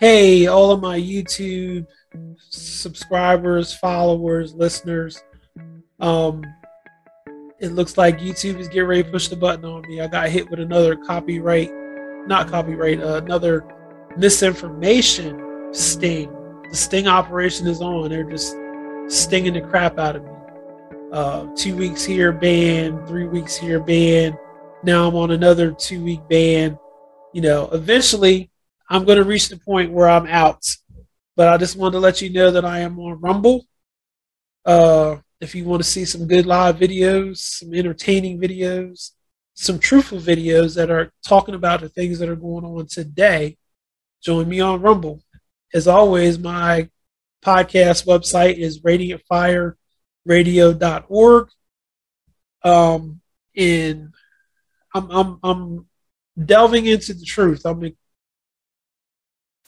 Hey, all of my YouTube subscribers, followers, listeners. Um, it looks like YouTube is getting ready to push the button on me. I got hit with another copyright, not copyright, uh, another misinformation sting. The sting operation is on. They're just stinging the crap out of me. Uh, two weeks here ban, three weeks here ban. Now I'm on another two week ban. You know, eventually I'm going to reach the point where I'm out. But I just wanted to let you know that I am on Rumble. Uh, if you want to see some good live videos, some entertaining videos, some truthful videos that are talking about the things that are going on today, join me on Rumble. As always, my podcast website is radiantfireradio.org. Um, and I'm, I'm, I'm delving into the truth. I'm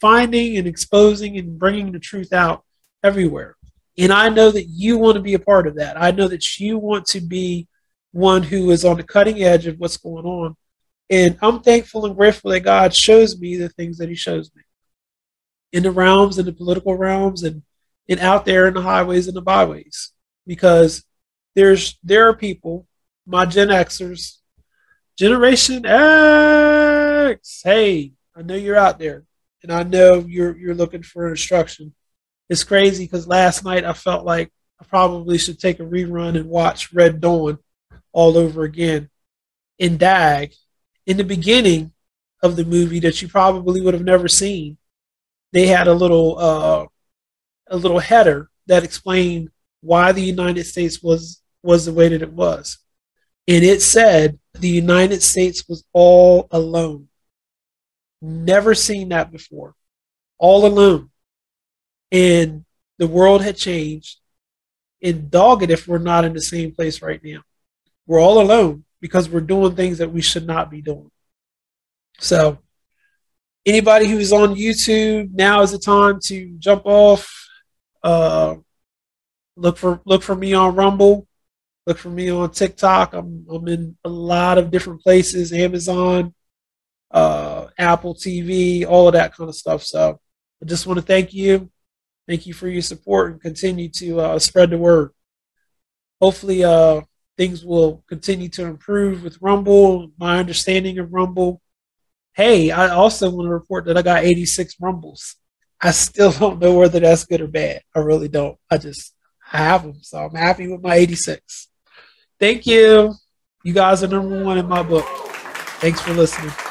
finding and exposing and bringing the truth out everywhere. And I know that you want to be a part of that. I know that you want to be one who is on the cutting edge of what's going on. And I'm thankful and grateful that God shows me the things that He shows me in the realms, in the political realms, and, and out there in the highways and the byways. Because there's there are people, my Gen Xers, Generation X. Hey, I know you're out there, and I know you're you're looking for instruction it's crazy because last night I felt like I probably should take a rerun and watch Red Dawn all over again. In Dag, in the beginning of the movie that you probably would have never seen, they had a little uh, a little header that explained why the United States was was the way that it was. And it said the United States was all alone. Never seen that before. All alone and the world had changed. And dogged if we're not in the same place right now. We're all alone because we're doing things that we should not be doing. So, anybody who's on YouTube, now is the time to jump off. Uh, look for look for me on Rumble. Look for me on TikTok. I'm I'm in a lot of different places, Amazon, uh, Apple TV, all of that kind of stuff. So I just want to thank you. Thank you for your support and continue to uh, spread the word. Hopefully, uh, things will continue to improve with Rumble, my understanding of Rumble. Hey, I also want to report that I got 86 Rumbles. I still don't know whether that's good or bad. I really don't. I just I have them, so I'm happy with my 86. Thank you. You guys are number one in my book. Thanks for listening.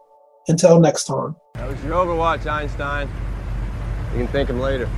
Until next time. That was your Overwatch, Einstein. You can thank him later.